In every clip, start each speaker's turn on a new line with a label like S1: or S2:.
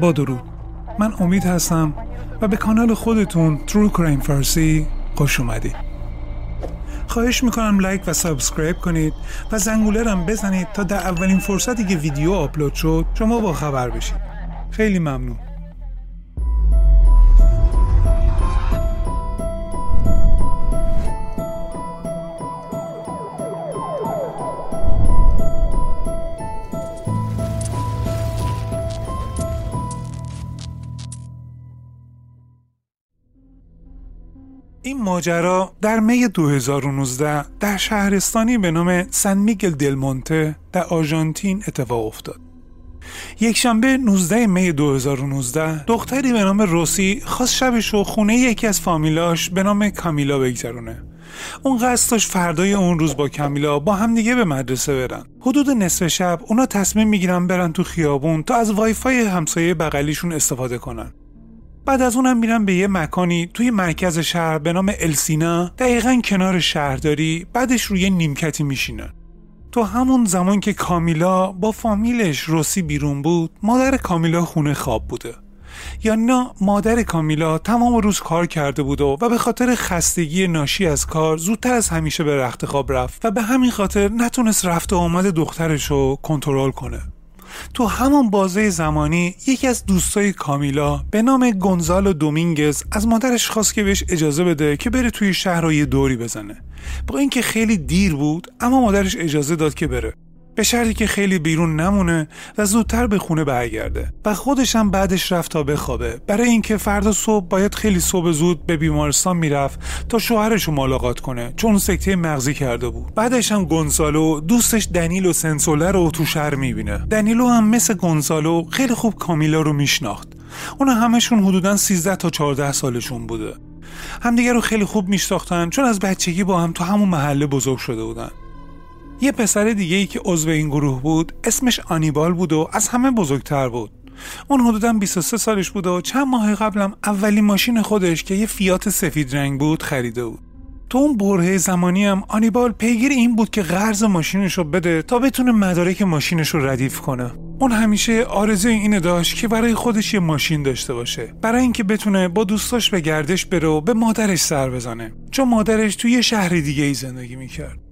S1: با درود. من امید هستم و به کانال خودتون True Crime فارسی خوش اومدید. خواهش می‌کنم لایک و subscribe کنید و زنگوله رَم بزنید تا در اولین فرصتی که ویدیو آپلود شد شما با خبر بشید. خیلی ممنون. این ماجرا در می 2019 در شهرستانی به نام سن میگل دلمونته در آرژانتین اتفاق افتاد. یک شنبه 19 می 2019 دختری به نام روسی خواست شبش رو خونه یکی از فامیلاش به نام کامیلا بگذرونه. اون قصد داشت فردای اون روز با کامیلا با همدیگه به مدرسه برن. حدود نصف شب اونا تصمیم می‌گیرن برن تو خیابون تا از وایفای همسایه بغلیشون استفاده کنن. بعد از اونم میرن به یه مکانی توی مرکز شهر به نام السینا. دقیقا کنار شهرداری بعدش روی نیمکتی میشینن. تو همون زمان که کامیلا با فامیلش روسی بیرون بود مادر کامیلا خونه خواب بوده. یا نه مادر کامیلا تمام روز کار کرده بود و به خاطر خستگی ناشی از کار زودتر از همیشه به رخت خواب رفت و به همین خاطر نتونست رفت و آمد دخترش رو کنترل کنه. تو همون بازه زمانی یکی از دوستای کامیلا به نام گونزالو دومینگز از مادرش خواست که بهش اجازه بده که بره توی شهر یه دوری بزنه. با اینکه خیلی دیر بود اما مادرش اجازه داد که بره. به شرطی که خیلی بیرون نمونه و زودتر به خونه برگرده و خودش هم بعدش رفت تا بخوابه. برای اینکه فردا صبح باید خیلی صبح زود به بیمارستان می‌رفت تا شوهرش رو ملاقات کنه چون سکته مغزی کرده بود. بعدش هم گونزالو دوستش دنیلو سنسوله رو تو شهر می‌بینه. دنیلو هم مثل گونزالو خیلی خوب کامیلا رو میشناخت. اونا همشون حدودا 13 تا 14 سالشون بوده. همدیگه رو خیلی خوب میشناختن چون از بچگی با هم تو همون محله بزرگ شده بودن. یه پسر دیگه ای که عضو این گروه بود اسمش آنیبال بود و از همه بزرگتر بود. اون حدودا 23 سالش بود و چند ماه قبلم اولین ماشین خودش که یه فیات سفید رنگ بود خریده بود. تو اون برهه زمانی هم آنیبال پیگیر این بود که قرض ماشینش رو بده تا بتونه مدارک ماشینش رو ردیف کنه. اون همیشه آرزوی اینو داشت که برای خودش یه ماشین داشته باشه. برای اینکه بتونه با دوستاش به گردش بره و به مادرش سر بزنه. چون مادرش توی یه شهر دیگه ای زندگی می‌کرد.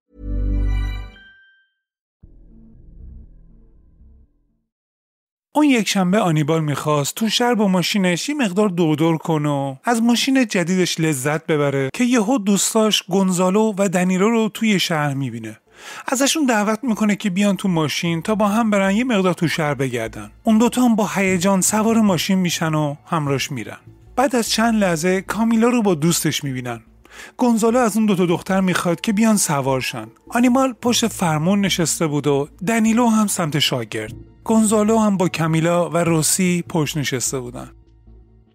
S1: اون یک شنبه آنیبال می‌خواست تو شهر با ماشینش یه مقدار دور دور کنه و از ماشین جدیدش لذت ببره که یهو دوستاش گونزالو و دنیرو رو توی شهر می‌بینه. ازشون دعوت می‌کنه که بیان تو ماشین تا با هم برن یه مقدار تو شهر بگردن. اون دوتا هم با هیجان سوار ماشین میشن و همراش میرن. بعد از چند لحظه کامیلا رو با دوستش می‌بینن. گونزالو از اون دوتا دختر می‌خواد که بیان سوارشن. آنیمال پشت فرمون نشسته بود و دنیلو هم سمت شاگرد. گونزالو هم با کمیلا و روسی پشت نشسته بودن.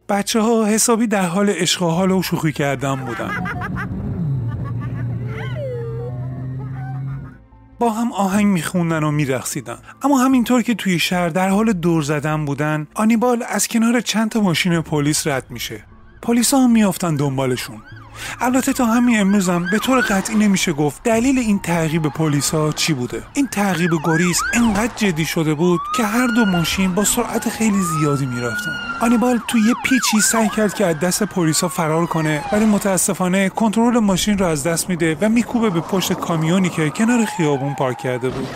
S1: بچه ها حسابی در حال عشق و حال و شوخی کردن بودن. با هم آهنگ میخوندن و میرقصیدن. اما همینطور که توی شهر در حال دور زدن بودن آنیبال از کنار چند تا ماشین پلیس رد میشه. پلیسا هم میافتن دنبالشون. البته تا همین امروزم به طور قطعی نمیشه گفت دلیل این تعقیب پلیسا چی بوده. این تعقیب گریز انقدر جدی شده بود که هر دو ماشین با سرعت خیلی زیادی می‌رفتن. آنیبال تو یه پیچی سعی کرد که از دست پلیسا فرار کنه ولی متاسفانه کنترل ماشین رو از دست میده و میکوبه به پشت کامیونی که کنار خیابون پارک کرده بود.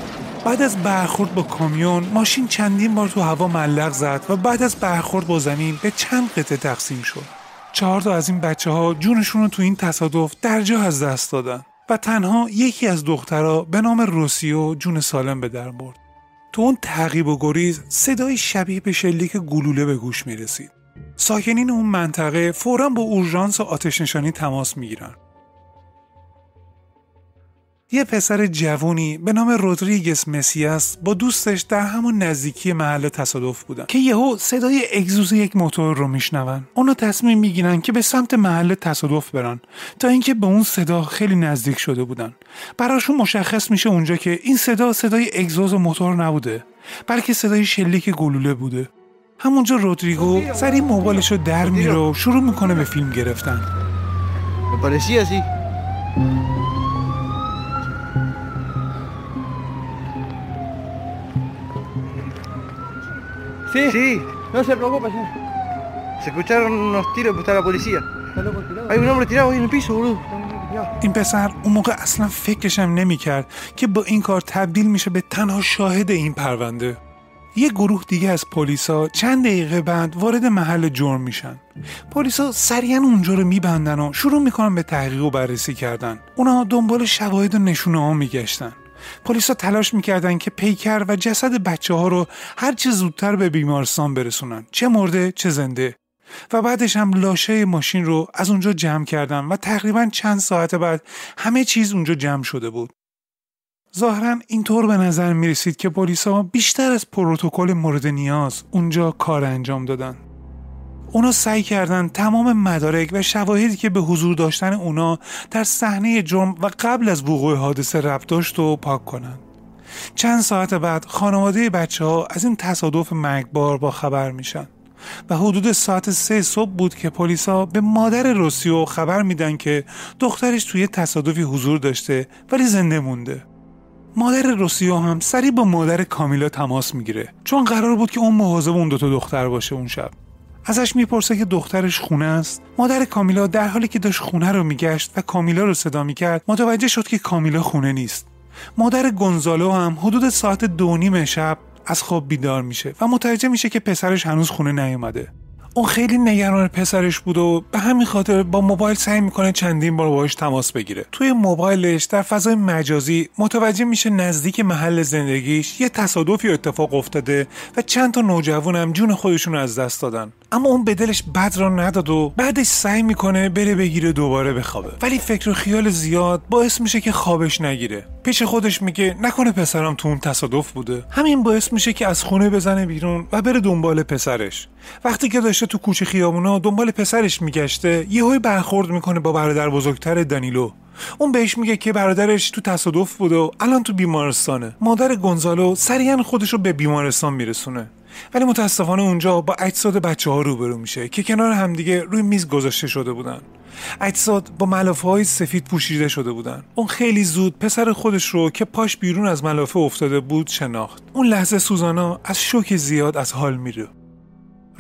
S1: بعد از برخورد با کامیون ماشین چندین بار تو هوا ملق زد و بعد از برخورد با زمین به چند قطعه تقسیم شد. چهار تا از این بچه ها جونشون رو تو این تصادف در جا از دست دادن و تنها یکی از دخترها به نام روسیو جون سالم به در برد. تو اون تعقیب و گریز صدای شبیه به شلیک گلوله به گوش می رسید. ساکنین اون منطقه فورا با اورژانس و آتش نشانی تماس می گیرن. یه پسر جوونی به نام رودریگس مسیاس با دوستش در همون نزدیکی محل تصادف بودن که یهو صدای اگزوز یک موتور رو میشنون. اونا تصمیم می‌گیرن که به سمت محل تصادف برن تا اینکه به اون صدا خیلی نزدیک شده بودن. براشون مشخص میشه اونجا که این صدا صدای اگزوز موتور نبوده بلکه صدای شلیک گلوله بوده. همونجا رودریگو سری موبایلش رو در میره و شروع می‌کنه به فیلم گرفتن.
S2: Sí, sí, no se preocupe, señor. Se escucharon unos tiros, pues está la policía. Hay un hombre tirado ahí en el piso, boludo.
S1: این پسر اون موقع اصلا فکرشم نمی‌کرد که با این کار تبدیل میشه به تنها شاهد این پرونده یه گروه دیگه از پلیسا چند دقیقه بعد وارد محل جرم میشن پلیسا سریعا اونجا رو میبندن و شروع می‌کنن به تحقیق و بررسی کردن اونا دنبال شواهد و نشونه ها میگشتن پلیسا تلاش می‌کردن که پیکر و جسد بچه ها رو هر چه زودتر به بیمارستان برسونن چه مرده چه زنده. و بعدش هم لاشه ماشین رو از اونجا جمع کردن و تقریبا چند ساعت بعد همه چیز اونجا جمع شده بود. ظاهرا اینطور به نظر می رسید که پلیسا بیشتر از پروتکل مورد نیاز اونجا کار انجام دادن. اونا سعی کردن تمام مدارک و شواهدی که به حضور داشتن اونا در صحنه جرم و قبل از وقوع حادثه ربط داشت و پاک کنند. چند ساعت بعد خانواده بچه ها از این تصادف مرگبار با خبر میشن و حدود ساعت سه صبح بود که پلیسا به مادر روسیو خبر میدن که دخترش توی تصادفی حضور داشته ولی زنده مونده مادر روسیو هم سریع با مادر کامیلا تماس می‌گیره چون قرار بود که اون مواظب اون دوتا دختر باشه اون شب ازش می‌پرسه که دخترش خونه است. مادر کامیلا در حالی که داشت خونه رو میگشت و کامیلا رو صدا می‌کرد متوجه شد که کامیلا خونه نیست. مادر گونزالو هم حدود ساعت دو نیم شب از خواب بیدار میشه و متوجه میشه که پسرش هنوز خونه نیومده. اون خیلی نگران پسرش بود و به همین خاطر با موبایل سعی می‌کنه چندین بار باهاش تماس بگیره. توی موبایلش در فضای مجازی متوجه میشه نزدیک محل زندگیش یه تصادفی اتفاق افتاده و چند تا نوجوان هم جون خودشون از دست دادن. اما اون به دلش بد را نداد و بعدش سعی می‌کنه بره بگیره دوباره بخوابه. ولی فکر و خیال زیاد باعث میشه که خوابش نگیره. پیش خودش میگه نکنه پسرم تو اون تصادف بوده. همین باعث میشه که از خونه بزنه بیرون و بره دنبال پسرش. وقتی که داشته تو کوچه خیابونا دنبال پسرش میگشته یهوی برخورد می‌کنه با برادر بزرگتر دانیلو اون بهش میگه که برادرش تو تصادف بوده و الان تو بیمارستانه. مادر گونزالو سریعا خودش رو به بیمارستان میرسونه. ولی متاسفانه اونجا با اجساد بچه ها روبرو میشه که کنار همدیگه روی میز گذاشته شده بودن. اجساد با ملافه های سفید پوشیده شده بودن. اون خیلی زود پسر خودش رو که پاش بیرون از ملافه افتاده بود شناخت. اون لحظه سوزانا از شوک زیاد از حال میره.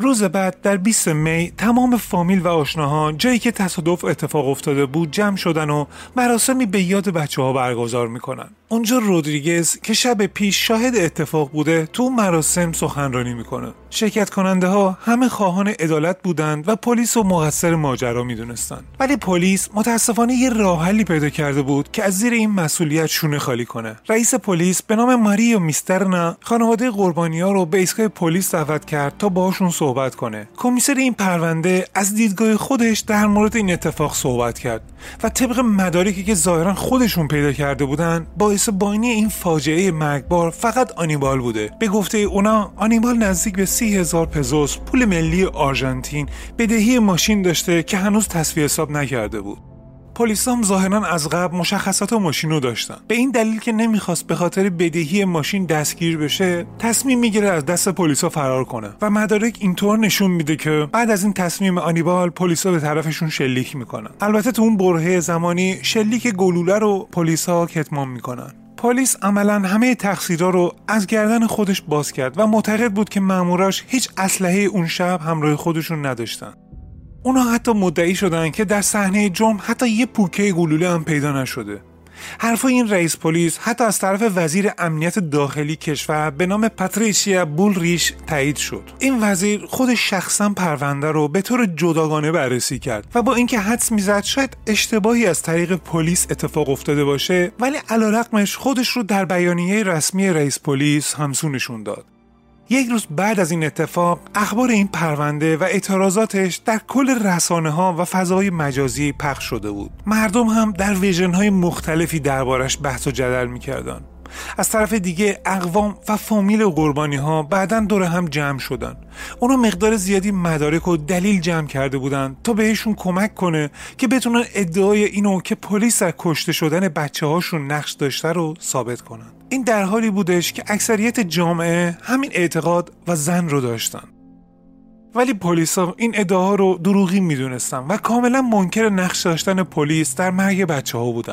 S1: روز بعد در 20 می تمام فامیل و آشناها جایی که تصادف اتفاق افتاده بود جمع شدن و مراسمی به یاد بچه ها برگزار می‌کنن. اونجا رودریگز که شب پیش شاهد اتفاق بوده تو مراسم سخنرانی می‌کنه. شرکت کننده ها همه خواهان عدالت بودند و پلیس و مقصر ماجرا می‌دونستند. ولی پلیس متاسفانه یه راه حلی پیدا کرده بود که از زیر این مسئولیت شونه خالی کنه. رئیس پلیس به نام ماری و میسترنا خانواده قربانی ها رو به ایستگاه پلیس دعوت کرد تا باهاشون صحبت کنه. کمیسر این پرونده از دیدگاه خودش در مورد این اتفاق صحبت کرد و طبق مدارکی که ظاهرا خودشون پیدا کرده بودن باعث بانی این فاجعه مرگبار فقط آنیبال بوده. به گفته اونا آنیبال نزدیک به سی هزار پزوس پول ملی آرژانتین بدهی ماشین داشته که هنوز تصفیه حساب نکرده بود. پلیس هم ظاهرا از قبل مشخصات ماشین رو داشتن. به این دلیل که نمی‌خواست به خاطر بدهی ماشین دستگیر بشه تصمیم می‌گیره از دست پلیسا فرار کنه و مدارک اینطور نشون میده که بعد از این تصمیم آنیبال پلیسا به طرفشون شلیک می‌کنن. البته تو اون برهه زمانی شلیک گلوله رو پلیسا کتمان می‌کنن. پلیس عملا همه تقصیرها رو از گردن خودش باز کرد و معتقد بود که ماموراش هیچ اسلحه اون شب همراه خودشون نداشتن. اونا حتی مدعی شدن که در صحنه جرم حتی یه پوکه گلوله هم پیدا نشده. حرف این رئیس پلیس حتی از طرف وزیر امنیت داخلی کشور به نام پاتریشیا بولریش تایید شد. این وزیر خود شخصا پرونده رو به طور جداگانه بررسی کرد و با اینکه حدس می‌زد شاید اشتباهی از طریق پلیس اتفاق افتاده باشه ولی علیرغمش خودش رو در بیانیه رسمی رئیس پلیس همسونشون داد. یک روز بعد از این اتفاق اخبار این پرونده و اعتراضاتش در کل رسانه ها و فضای مجازی پخش شده بود. مردم هم در ویژن های مختلفی دربارش بحث و جدل می‌کردن. از طرف دیگه اقوام و فامیل قربانی ها بعدا دور هم جمع شدن. اونا مقدار زیادی مدارک و دلیل جمع کرده بودن تا بهشون کمک کنه که بتونن ادعای اینو که پلیس در کشته شدن بچه هاشون نقش داشته رو ثابت کنن. این در حالی بودش که اکثریت جامعه همین اعتقاد و زن رو داشتن. ولی پلیسا این ادعاها رو دروغی می‌دونستن و کاملا منکر نقش داشتن پلیس در مرگ بچه ها بودن.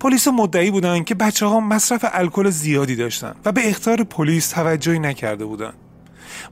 S1: پلیس مدعی بودن که بچه ها مصرف الکل زیادی داشتن و به اختار پلیس توجهی نکرده بودن.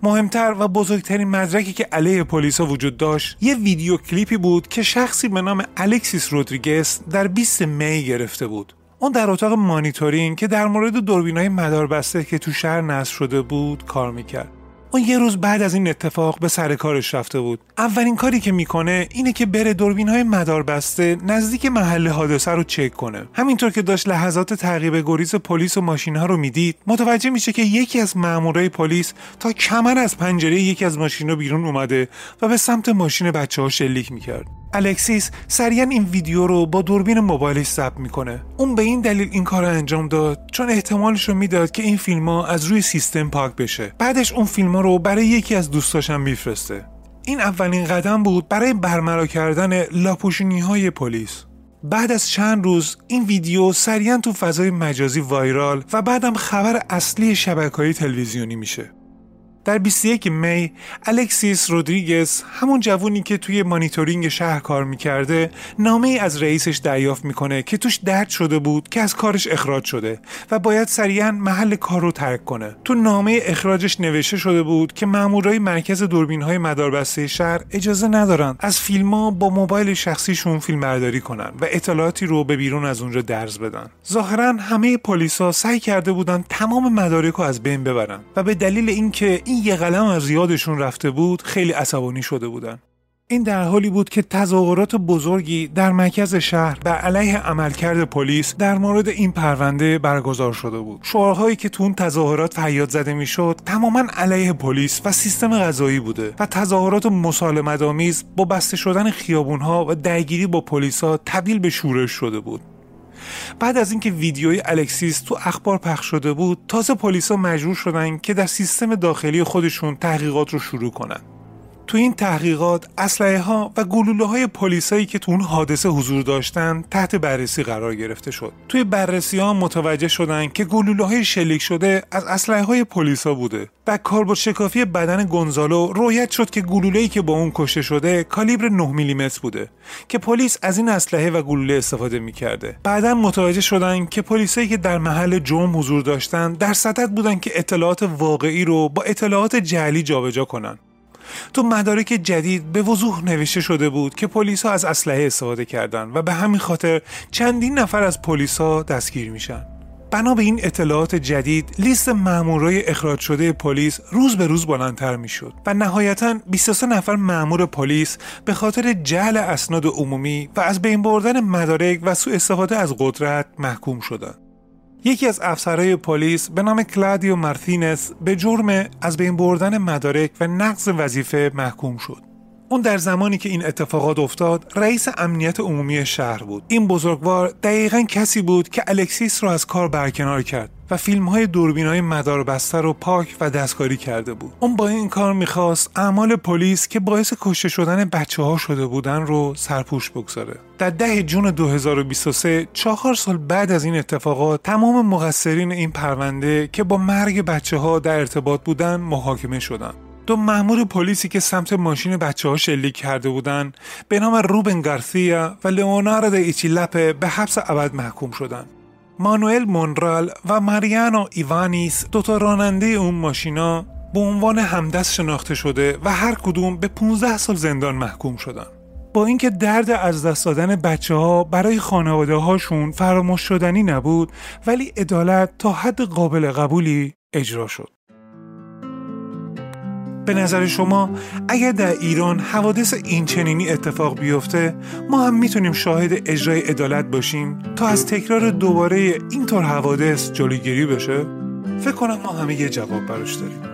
S1: مهمتر و بزرگترین مدرکی که علیه پلیس وجود داشت یه ویدیو کلیپی بود که شخصی به نام الکسیس رودریگس در 20 می گرفته بود. اون در اتاق مانیتورینگ که در مورد دوربینای مداربسته که تو شهر نصب شده بود کار می‌کرد. اون یه روز بعد از این اتفاق به سر کارش رفته بود. اولین کاری که می‌کنه اینه که بره دوربین های مدار بسته نزدیک محل حادثه رو چک کنه. همینطور که داشت لحظات تعقیب گریز پلیس و ماشین ها رو می‌دید متوجه میشه که یکی از مامورای پلیس تا کمر از پنجره یکی از ماشین بیرون اومده و به سمت ماشین بچه ها شلیک می‌کرد. الکسیس سریعا این ویدیو رو با دوربین موبایلش ثبت می‌کنه. اون به این دلیل این کار رو انجام داد چون احتمالش رو می‌داد که این فیلم ها از روی سیستم پاک بشه. بعدش اون فیلم ها رو برای یکی از دوستاشم میفرسته. این اولین قدم بود برای برملا کردن لاپوشونی های پلیس. بعد از چند روز این ویدیو سریعا تو فضای مجازی وایرال و بعدم خبر اصلی شبکه های تلویزیونی میشه. در 21 می الکسیس رودریگز همون جوونی که توی مانیتورینگ شهر کار می‌کرده نامه ای از رئیسش دریافت می‌کنه که توش درد شده بود که از کارش اخراج شده و باید سریعا محل کار رو ترک کنه. تو نامه اخراجش نوشته شده بود که مامورای مرکز دوربین های مداربسته شهر اجازه ندارن از فیلم ها با موبایل شخصیشون فیلم برداری کنن و اطلاعاتی رو به بیرون از اونجا درز بدن. ظاهرا همه پلیسا سعی کرده بودن تمام مدارک رو از بین ببرن و به دلیل اینکه این یه قلم از یادشون رفته بود خیلی عصبانی شده بودن. این در حالی بود که تظاهرات بزرگی در مرکز شهر بر علیه عملکرد پلیس در مورد این پرونده برگزار شده بود. شعارهایی که تو اون تظاهرات فریاد زده می‌شد تماما علیه پلیس و سیستم غذایی بوده و تظاهرات مسالمت آمیز با بسته شدن خیابونها و درگیری با پلیسا تبدیل به شورش شده بود. بعد از اینکه ویدیوی الکسیس تو اخبار پخش شده بود تازه پلیسا مجبور شدن که در سیستم داخلی خودشون تحقیقات رو شروع کنن. تو این تحقیقات اسلحه ها و گلوله های پلیسایی که تو اون حادثه حضور داشتن تحت بررسی قرار گرفته شد. توی بررسی ها متوجه شدن که گلوله های شلیک شده از اسلحه های پلیسا بوده و کاربرد شکافی بدن گونزالو رویت شد که گلوله که با اون کشته شده کالیبر 9 میلیمتر بوده که پلیس از این اسلحه و گلوله استفاده می‌کرده. بعدا متوجه شدن که پلیسایی که در محل جرم حضور داشتن در صدد بودن که اطلاعات واقعی رو با اطلاعات جعلی جابجا کنن. تو مدارک جدید به وضوح نوشته شده بود که پلیس ها از اسلحه استفاده کردند و به همین خاطر چندین نفر از پلیس ها دستگیر میشن. بنا به این اطلاعات جدید لیست مامورای اخراج شده پلیس روز به روز بلندتر می‌شد و نهایتا 23 نفر مامور پلیس به خاطر جعل اسناد عمومی و از بین بردن مدارک و سوء استفاده از قدرت محکوم شدند. یکی از افسرهای پلیس به نام کلادیو مارتینز به جرم از بین بردن مدارک و نقض وظیفه محکوم شد. اون در زمانی که این اتفاقات افتاد رئیس امنیت عمومی شهر بود. این بزرگوار دقیقا کسی بود که الکسیس را از کار برکنار کرد و فیلم های دوربین های مداربسته رو پاک و دستکاری کرده بود. اون با این کار می‌خواست اعمال پلیس که باعث کشته شدن بچه ها شده بودن رو سرپوش بگذاره. در ده جون 2023 چهار سال بعد از این اتفاقات تمام مقصرین این پرونده که با مرگ بچه ها در ارتباط بودن محاکمه شدند دو مأمور پلیسی که سمت ماشین بچه ها شلیک کرده بودند به نام روبن گارسیا و لئوناردو ایچیلپه به حبس ابد محکوم شدند. مانوئل مونرال و ماریانو ایوانیس دوتا راننده اون ماشینا به عنوان همدست شناخته شده و هر کدوم به 15 سال زندان محکوم شدن. با اینکه درد از دست دادن بچه ها برای خانواده هاشون فراموش شدنی نبود ولی عدالت تا حد قابل قبولی اجرا شد. به نظر شما اگر در ایران حوادث این چنینی اتفاق بیفته ما هم می‌تونیم شاهد اجرای عدالت باشیم تا از تکرار دوباره اینطور حوادث جلوگیری بشه؟ فکر کنم ما همه یه جواب براش داریم.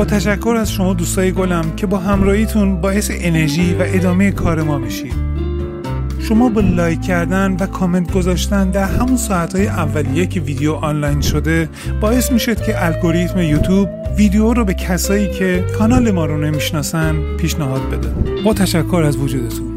S1: با تشکر از شما دوستای گلم که با همراهیتون باعث انرژی و ادامه کار ما میشید شما با لایک کردن و کامنت گذاشتن در همون ساعتهای اولیه که ویدیو آنلاین شده باعث می‌شد که الگوریتم یوتیوب ویدیو رو به کسایی که کانال ما رو نمی‌شناسن پیشنهاد بده. با تشکر از وجودتون.